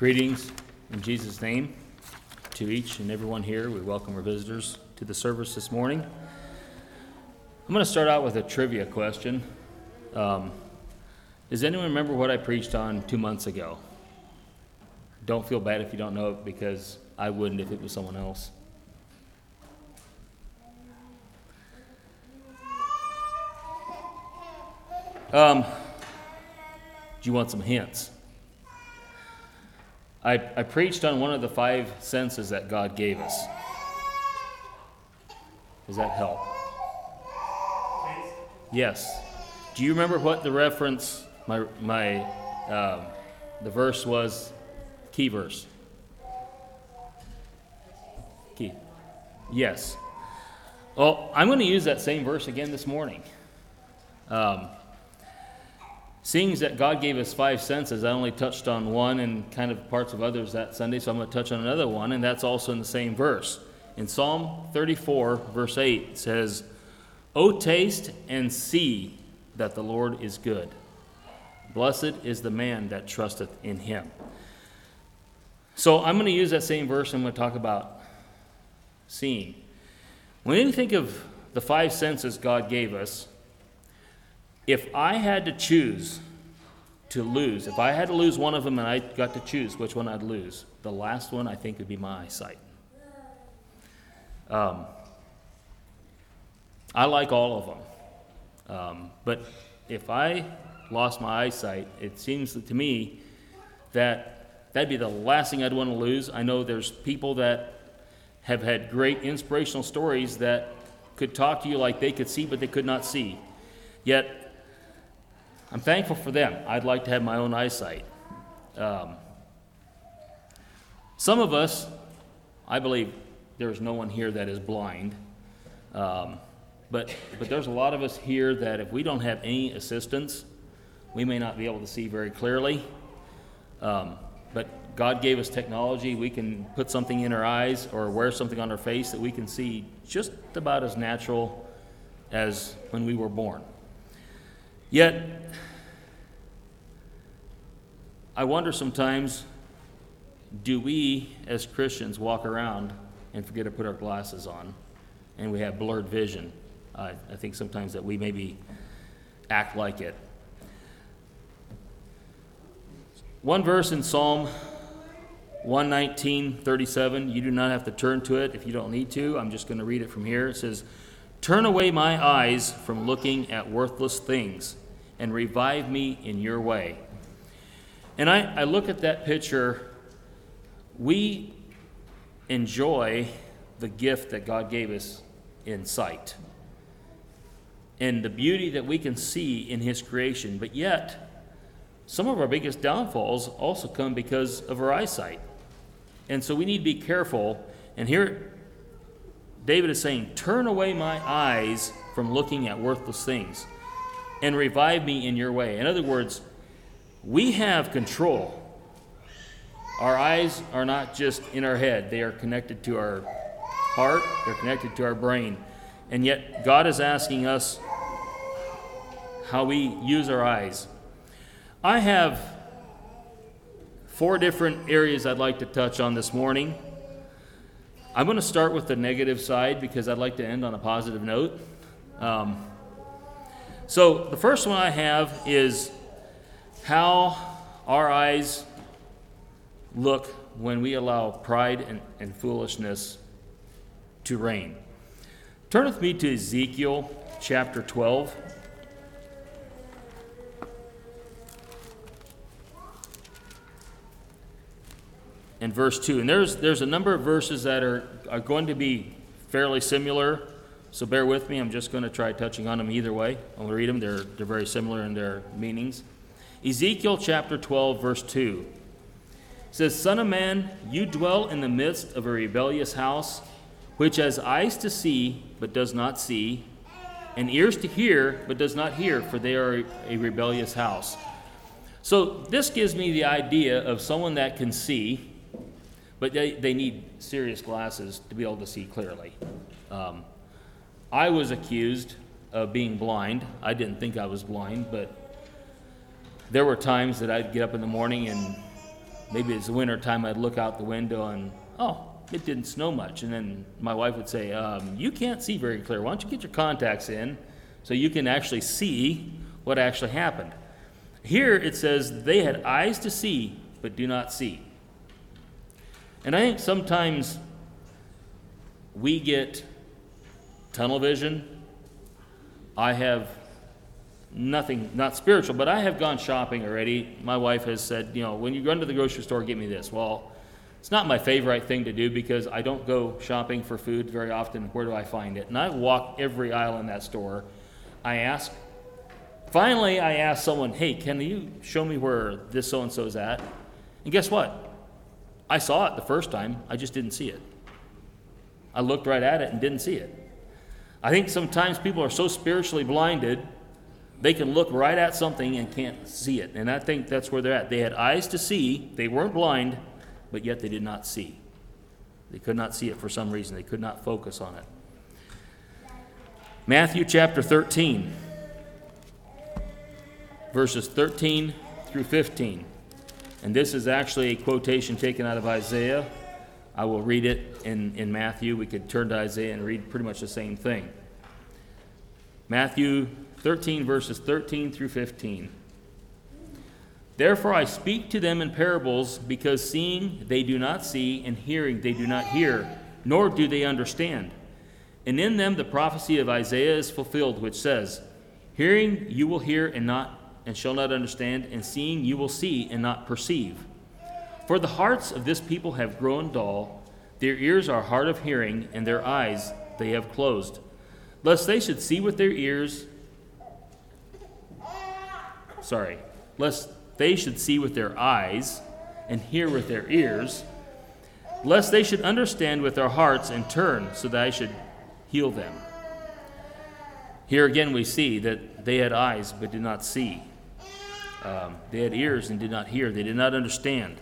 Greetings in Jesus' name to each and everyone here. We welcome our visitors to the service this morning. I'm going to start out with a trivia question. Um, does anyone remember what I preached on two months ago? Don't feel bad if you don't know it because I wouldn't if it was someone else. Um, do you want some hints? I, I preached on one of the five senses that God gave us. Does that help? Yes. Do you remember what the reference, my, my, um, the verse was? Key verse. Key. Yes. Well, I'm going to use that same verse again this morning. Um, Seeing that God gave us five senses, I only touched on one and kind of parts of others that Sunday, so I'm going to touch on another one, and that's also in the same verse. In Psalm 34, verse 8, it says, O taste and see that the Lord is good. Blessed is the man that trusteth in him. So I'm going to use that same verse, I'm going to talk about seeing. When you think of the five senses God gave us, if I had to choose to lose, if I had to lose one of them and I got to choose which one I'd lose, the last one I think would be my eyesight. Um, I like all of them. Um, but if I lost my eyesight, it seems to me that that'd be the last thing I'd want to lose. I know there's people that have had great inspirational stories that could talk to you like they could see, but they could not see. Yet I'm thankful for them. I'd like to have my own eyesight. Um, some of us, I believe there is no one here that is blind. Um, but, but there's a lot of us here that if we don't have any assistance, we may not be able to see very clearly. Um, but God gave us technology. We can put something in our eyes or wear something on our face that we can see just about as natural as when we were born. Yet, I wonder sometimes do we as Christians walk around and forget to put our glasses on and we have blurred vision? I think sometimes that we maybe act like it. One verse in Psalm 119, 37, you do not have to turn to it if you don't need to. I'm just going to read it from here. It says, Turn away my eyes from looking at worthless things and revive me in your way. And I, I look at that picture, we enjoy the gift that God gave us in sight and the beauty that we can see in His creation. But yet, some of our biggest downfalls also come because of our eyesight. And so we need to be careful. And here, David is saying, Turn away my eyes from looking at worthless things and revive me in your way. In other words, we have control. Our eyes are not just in our head, they are connected to our heart, they're connected to our brain. And yet, God is asking us how we use our eyes. I have four different areas I'd like to touch on this morning. I'm going to start with the negative side because I'd like to end on a positive note. Um, so, the first one I have is how our eyes look when we allow pride and, and foolishness to reign. Turn with me to Ezekiel chapter 12. And verse 2. And there's, there's a number of verses that are, are going to be fairly similar so bear with me. I'm just going to try touching on them either way. I'll read them. They're, they're very similar in their meanings. Ezekiel chapter 12, verse 2 says, Son of man, you dwell in the midst of a rebellious house, which has eyes to see, but does not see, and ears to hear, but does not hear, for they are a rebellious house. So this gives me the idea of someone that can see, but they, they need serious glasses to be able to see clearly. Um, I was accused of being blind. I didn't think I was blind, but there were times that I'd get up in the morning and maybe it's winter time, I'd look out the window and, oh, it didn't snow much. And then my wife would say, um, You can't see very clear. Why don't you get your contacts in so you can actually see what actually happened? Here it says, They had eyes to see, but do not see. And I think sometimes we get tunnel vision. I have nothing, not spiritual, but I have gone shopping already. My wife has said, you know, when you go into the grocery store, get me this. Well, it's not my favorite thing to do because I don't go shopping for food very often. Where do I find it? And I walk every aisle in that store. I ask, finally, I ask someone, hey, can you show me where this so and so is at? And guess what? I saw it the first time, I just didn't see it. I looked right at it and didn't see it. I think sometimes people are so spiritually blinded, they can look right at something and can't see it. And I think that's where they're at. They had eyes to see, they weren't blind, but yet they did not see. They could not see it for some reason, they could not focus on it. Matthew chapter 13, verses 13 through 15. And this is actually a quotation taken out of Isaiah. I will read it in, in Matthew. We could turn to Isaiah and read pretty much the same thing. Matthew 13, verses 13 through 15. Therefore I speak to them in parables, because seeing they do not see, and hearing they do not hear, nor do they understand. And in them the prophecy of Isaiah is fulfilled, which says, Hearing you will hear and not and shall not understand, and seeing you will see and not perceive. For the hearts of this people have grown dull, their ears are hard of hearing, and their eyes they have closed, lest they should see with their ears. Sorry, lest they should see with their eyes and hear with their ears, lest they should understand with their hearts and turn, so that I should heal them. Here again, we see that they had eyes but did not see. Um, they had ears and did not hear, they did not understand.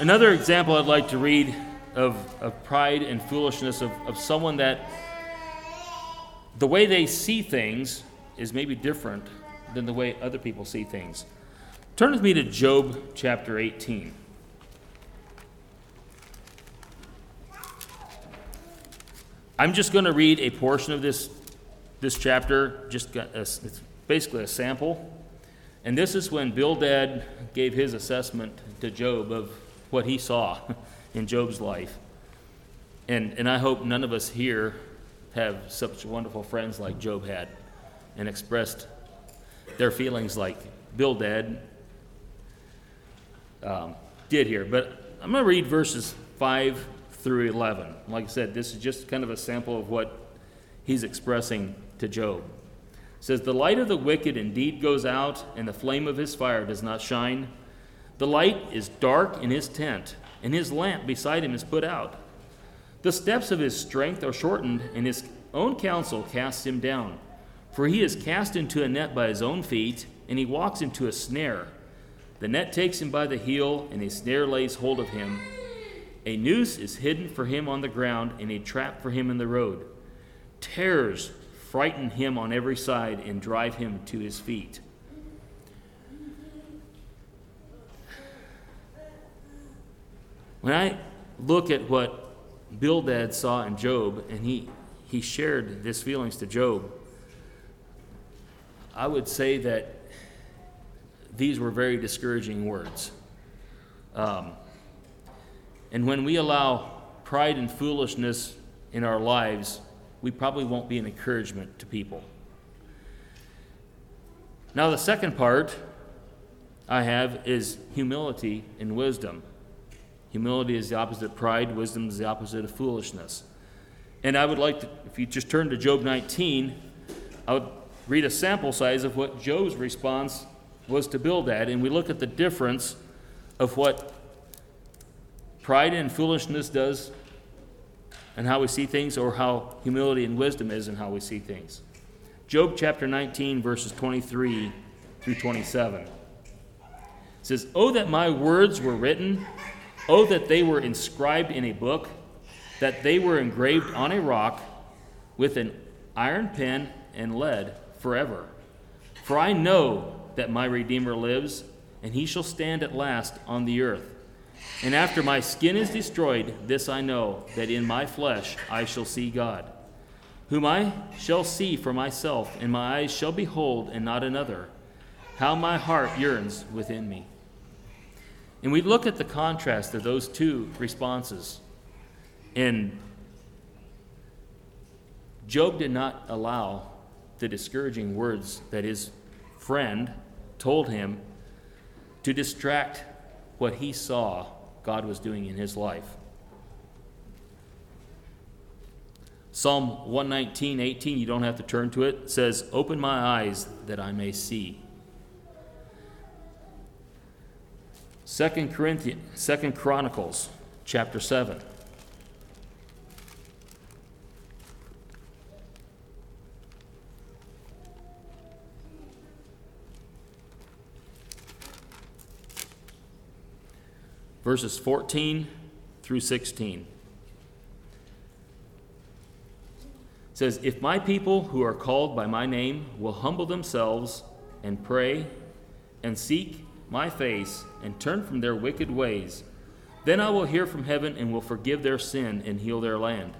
Another example I'd like to read of, of pride and foolishness of, of someone that the way they see things is maybe different than the way other people see things. Turn with me to Job chapter 18. I'm just going to read a portion of this this chapter just a, it's basically a sample. And this is when Bildad gave his assessment to Job of what he saw in Job's life. And, and I hope none of us here have such wonderful friends like Job had and expressed their feelings like Bildad um, did here. But I'm going to read verses 5 through 11. Like I said, this is just kind of a sample of what he's expressing to Job. It says, The light of the wicked indeed goes out, and the flame of his fire does not shine. The light is dark in his tent, and his lamp beside him is put out. The steps of his strength are shortened, and his own counsel casts him down. For he is cast into a net by his own feet, and he walks into a snare. The net takes him by the heel, and a snare lays hold of him. A noose is hidden for him on the ground, and a trap for him in the road. Terrors frighten him on every side, and drive him to his feet. When I look at what Bildad saw in Job, and he, he shared his feelings to Job, I would say that these were very discouraging words. Um, and when we allow pride and foolishness in our lives, we probably won't be an encouragement to people. Now, the second part I have is humility and wisdom. Humility is the opposite of pride, wisdom is the opposite of foolishness. And I would like to, if you just turn to Job 19, I would read a sample size of what Job's response was to Bildad, and we look at the difference of what pride and foolishness does and how we see things, or how humility and wisdom is and how we see things. Job chapter 19, verses 23 through 27. It says, Oh, that my words were written, oh, that they were inscribed in a book, that they were engraved on a rock with an iron pen and lead forever. For I know that my Redeemer lives, and he shall stand at last on the earth. And after my skin is destroyed, this I know, that in my flesh I shall see God, whom I shall see for myself, and my eyes shall behold, and not another. How my heart yearns within me. And we look at the contrast of those two responses. And Job did not allow the discouraging words that his friend told him to distract what he saw God was doing in his life. Psalm 119, 18, you don't have to turn to it, says, Open my eyes that I may see. 2 Corinthians, Second Chronicles chapter 7. verses 14 through 16. It says, If my people who are called by my name will humble themselves and pray and seek my face and turn from their wicked ways, then I will hear from heaven and will forgive their sin and heal their land.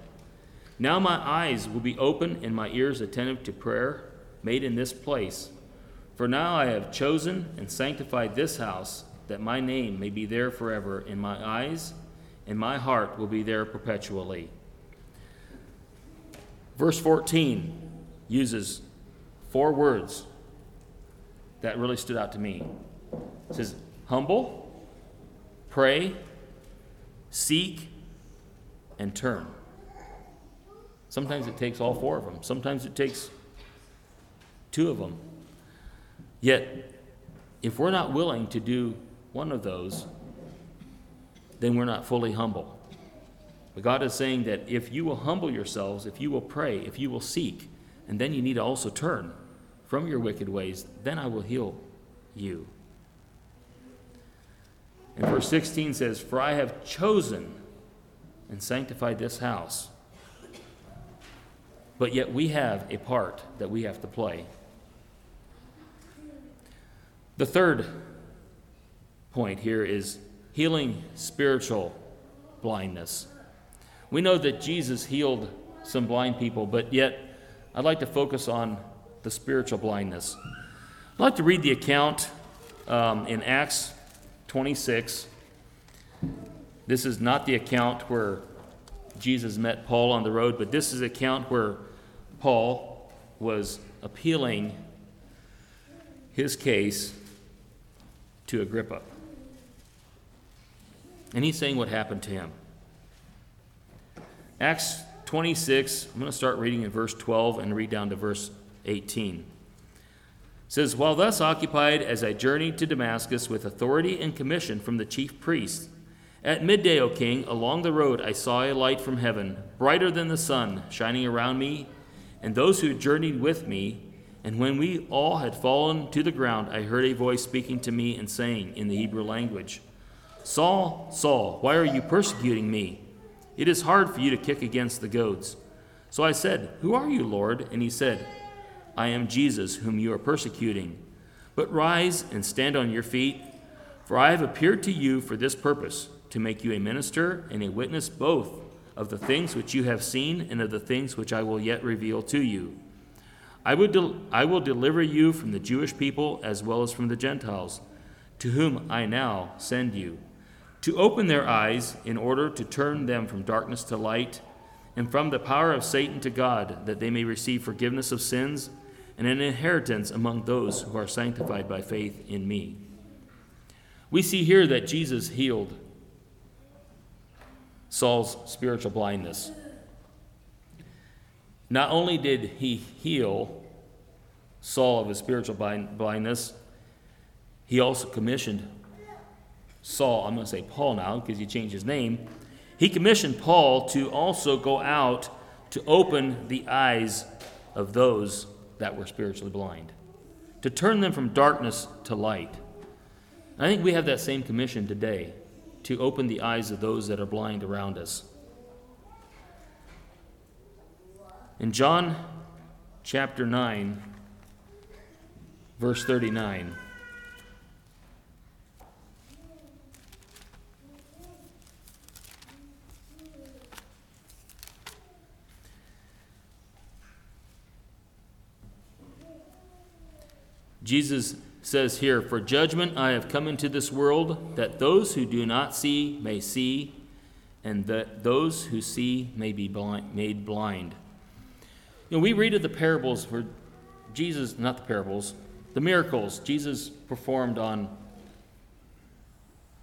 Now my eyes will be open and my ears attentive to prayer made in this place. For now I have chosen and sanctified this house that my name may be there forever in my eyes, and my heart will be there perpetually. Verse 14 uses four words that really stood out to me. It says, humble, pray, seek, and turn. Sometimes it takes all four of them, sometimes it takes two of them. Yet, if we're not willing to do one of those, then we're not fully humble. But God is saying that if you will humble yourselves, if you will pray, if you will seek, and then you need to also turn from your wicked ways, then I will heal you. And verse 16 says, For I have chosen and sanctified this house. But yet we have a part that we have to play. The third point here is healing spiritual blindness. We know that Jesus healed some blind people, but yet I'd like to focus on the spiritual blindness. I'd like to read the account um, in Acts 26. This is not the account where Jesus met Paul on the road, but this is the account where Paul was appealing his case to Agrippa. And he's saying what happened to him. Acts 26, I'm going to start reading in verse 12 and read down to verse 18. Says, While thus occupied as I journeyed to Damascus with authority and commission from the chief priests, at midday, O king, along the road I saw a light from heaven, brighter than the sun, shining around me and those who journeyed with me. And when we all had fallen to the ground, I heard a voice speaking to me and saying in the Hebrew language, Saul, Saul, why are you persecuting me? It is hard for you to kick against the goads. So I said, Who are you, Lord? And he said, I am Jesus, whom you are persecuting. But rise and stand on your feet, for I have appeared to you for this purpose, to make you a minister and a witness both of the things which you have seen and of the things which I will yet reveal to you. I, would del- I will deliver you from the Jewish people as well as from the Gentiles, to whom I now send you to open their eyes in order to turn them from darkness to light and from the power of Satan to God, that they may receive forgiveness of sins and an inheritance among those who are sanctified by faith in me. We see here that Jesus healed Saul's spiritual blindness. Not only did he heal Saul of his spiritual blindness, he also commissioned Saul, I'm going to say Paul now because he changed his name, he commissioned Paul to also go out to open the eyes of those that were spiritually blind, to turn them from darkness to light. I think we have that same commission today to open the eyes of those that are blind around us. In John chapter 9, verse 39, Jesus says here, For judgment I have come into this world, that those who do not see may see, and that those who see may be blind, made blind. You know, we read of the parables where Jesus, not the parables, the miracles Jesus performed on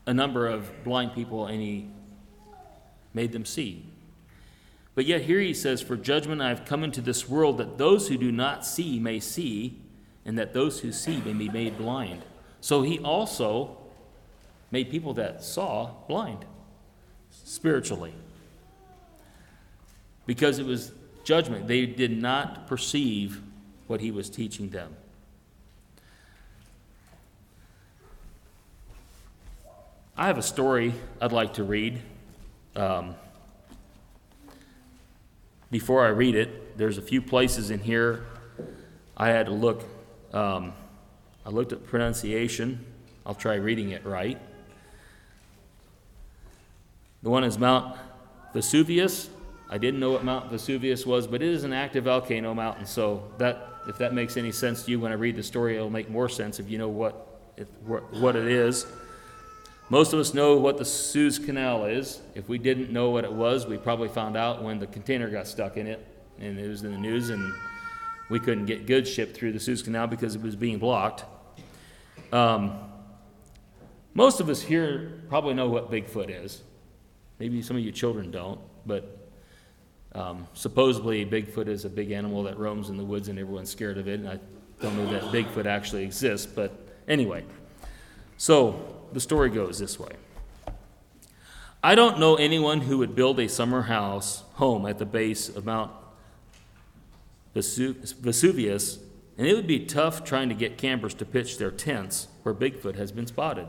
a number of blind people and he made them see. But yet here he says, For judgment I have come into this world that those who do not see may see, and that those who see may be made blind. So he also made people that saw blind spiritually. Because it was judgment. They did not perceive what he was teaching them. I have a story I'd like to read. Um, before I read it, there's a few places in here I had to look. Um, I looked at pronunciation. I'll try reading it right. The one is Mount Vesuvius. I didn't know what Mount Vesuvius was, but it is an active volcano mountain. So that, if that makes any sense to you when I read the story, it'll make more sense if you know what it, what it is. Most of us know what the Suez Canal is. If we didn't know what it was, we probably found out when the container got stuck in it, and it was in the news, and we couldn't get goods shipped through the Suez Canal because it was being blocked. Um, most of us here probably know what Bigfoot is. Maybe some of you children don't, but um, supposedly Bigfoot is a big animal that roams in the woods and everyone's scared of it. And I don't know that Bigfoot actually exists, but anyway. So the story goes this way I don't know anyone who would build a summer house home at the base of Mount Vesuvius, and it would be tough trying to get campers to pitch their tents where Bigfoot has been spotted.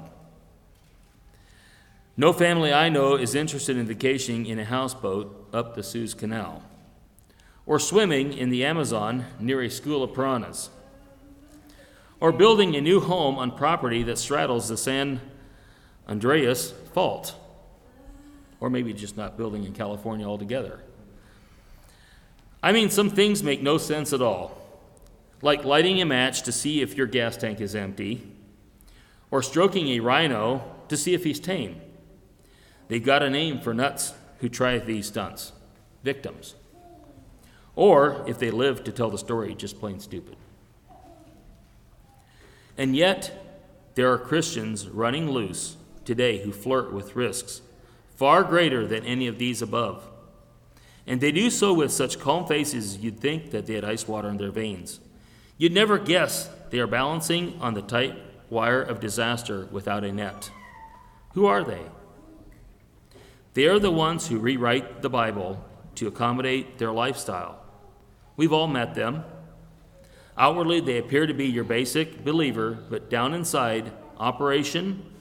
No family I know is interested in vacationing in a houseboat up the Suez Canal or swimming in the Amazon near a school of piranhas or building a new home on property that straddles the San Andreas fault. Or maybe just not building in California altogether. I mean, some things make no sense at all, like lighting a match to see if your gas tank is empty, or stroking a rhino to see if he's tame. They've got a name for nuts who try these stunts victims. Or, if they live to tell the story, just plain stupid. And yet, there are Christians running loose today who flirt with risks far greater than any of these above. And they do so with such calm faces you'd think that they had ice water in their veins. You'd never guess they are balancing on the tight wire of disaster without a net. Who are they? They are the ones who rewrite the Bible to accommodate their lifestyle. We've all met them. Outwardly, they appear to be your basic believer, but down inside, operation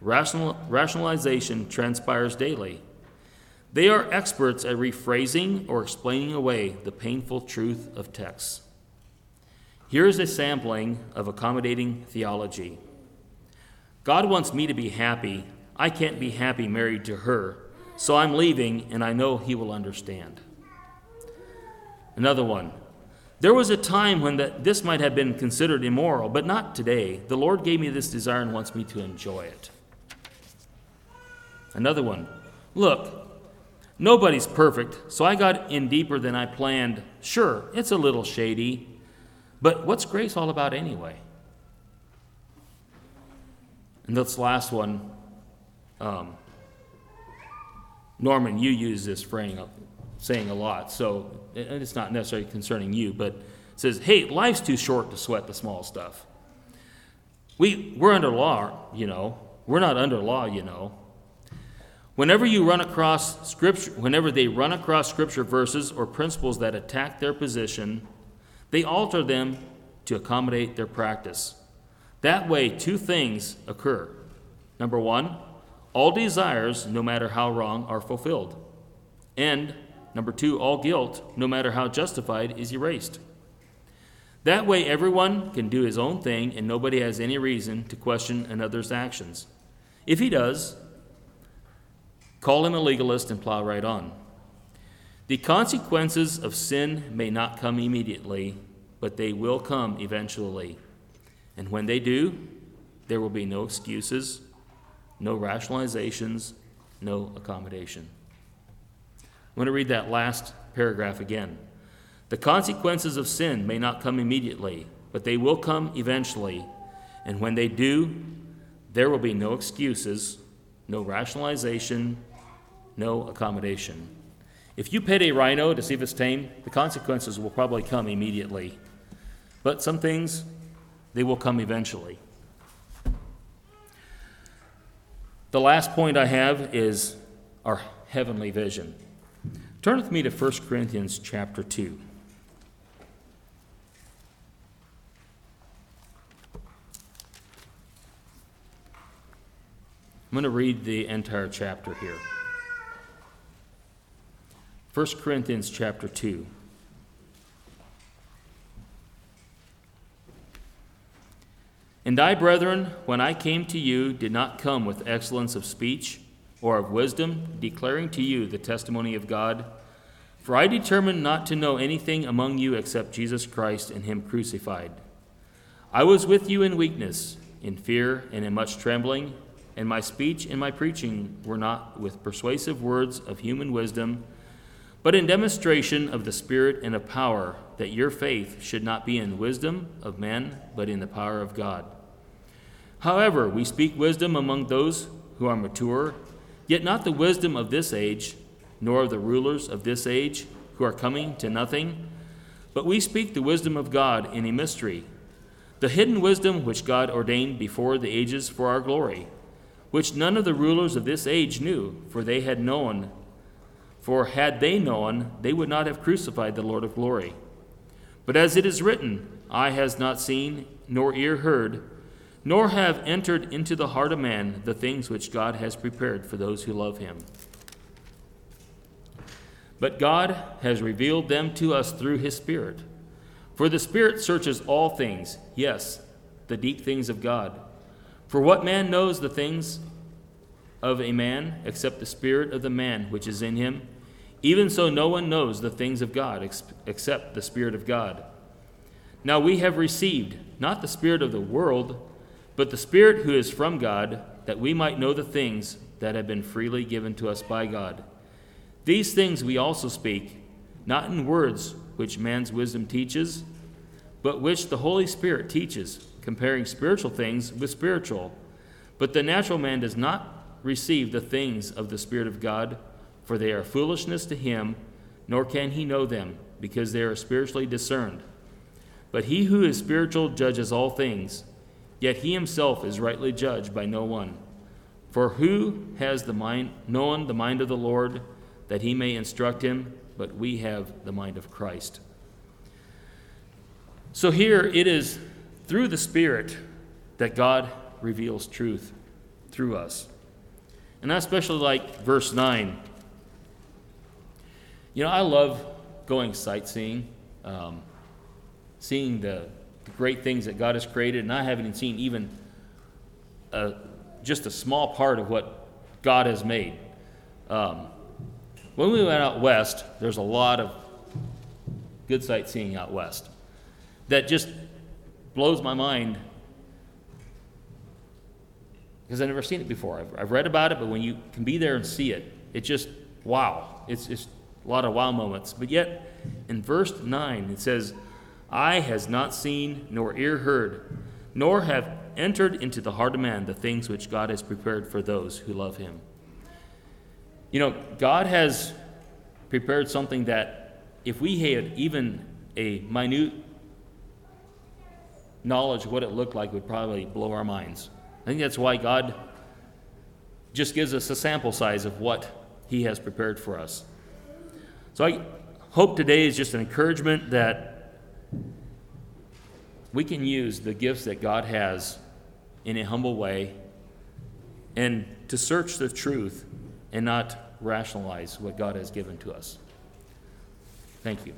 Rational, rationalization transpires daily. They are experts at rephrasing or explaining away the painful truth of texts. Here is a sampling of accommodating theology. God wants me to be happy. I can't be happy married to her, so I'm leaving, and I know He will understand. Another one. There was a time when that this might have been considered immoral, but not today. The Lord gave me this desire and wants me to enjoy it. Another one. Look, nobody's perfect, so I got in deeper than I planned. Sure, it's a little shady, but what's grace all about anyway? And this last one, um, Norman, you use this frame, saying a lot, so it's not necessarily concerning you, but it says, hey, life's too short to sweat the small stuff. We, we're under law, you know. We're not under law, you know. Whenever you run across scripture, whenever they run across scripture verses or principles that attack their position, they alter them to accommodate their practice. That way, two things occur. Number one, all desires, no matter how wrong, are fulfilled. And number two, all guilt, no matter how justified, is erased. That way, everyone can do his own thing and nobody has any reason to question another's actions. If he does, Call him a legalist and plow right on. The consequences of sin may not come immediately, but they will come eventually. And when they do, there will be no excuses, no rationalizations, no accommodation. I'm going to read that last paragraph again. The consequences of sin may not come immediately, but they will come eventually. And when they do, there will be no excuses, no rationalization, no accommodation. If you pet a rhino to see if it's tame, the consequences will probably come immediately. But some things, they will come eventually. The last point I have is our heavenly vision. Turn with me to 1 Corinthians chapter 2. I'm going to read the entire chapter here. 1 Corinthians chapter 2. And I, brethren, when I came to you, did not come with excellence of speech or of wisdom, declaring to you the testimony of God. For I determined not to know anything among you except Jesus Christ and Him crucified. I was with you in weakness, in fear, and in much trembling, and my speech and my preaching were not with persuasive words of human wisdom, but in demonstration of the Spirit and of power, that your faith should not be in wisdom of men, but in the power of God. However, we speak wisdom among those who are mature, yet not the wisdom of this age, nor of the rulers of this age, who are coming to nothing, but we speak the wisdom of God in a mystery, the hidden wisdom which God ordained before the ages for our glory, which none of the rulers of this age knew, for they had known for had they known, they would not have crucified the Lord of glory. But as it is written, Eye has not seen, nor ear heard, nor have entered into the heart of man the things which God has prepared for those who love him. But God has revealed them to us through his Spirit. For the Spirit searches all things, yes, the deep things of God. For what man knows the things of a man except the spirit of the man which is in him. Even so, no one knows the things of God ex- except the Spirit of God. Now we have received not the Spirit of the world, but the Spirit who is from God, that we might know the things that have been freely given to us by God. These things we also speak, not in words which man's wisdom teaches, but which the Holy Spirit teaches, comparing spiritual things with spiritual. But the natural man does not receive the things of the Spirit of God, for they are foolishness to him, nor can he know them, because they are spiritually discerned. But he who is spiritual judges all things, yet he himself is rightly judged by no one. For who has the mind known the mind of the Lord that he may instruct him? But we have the mind of Christ. So here it is through the Spirit that God reveals truth through us. And I especially like verse 9. You know, I love going sightseeing, um, seeing the, the, great things that God has created, and I haven't even seen even a, just a small part of what God has made. Um, when we went out west, there's a lot of good sightseeing out west that just blows my mind because I've never seen it before. I've, I've, read about it, but when you can be there and see it, it's just wow. It's just a lot of wow moments. But yet, in verse 9, it says, Eye has not seen, nor ear heard, nor have entered into the heart of man the things which God has prepared for those who love him. You know, God has prepared something that if we had even a minute knowledge of what it looked like would probably blow our minds. I think that's why God just gives us a sample size of what He has prepared for us. So I hope today is just an encouragement that we can use the gifts that God has in a humble way and to search the truth and not rationalize what God has given to us. Thank you.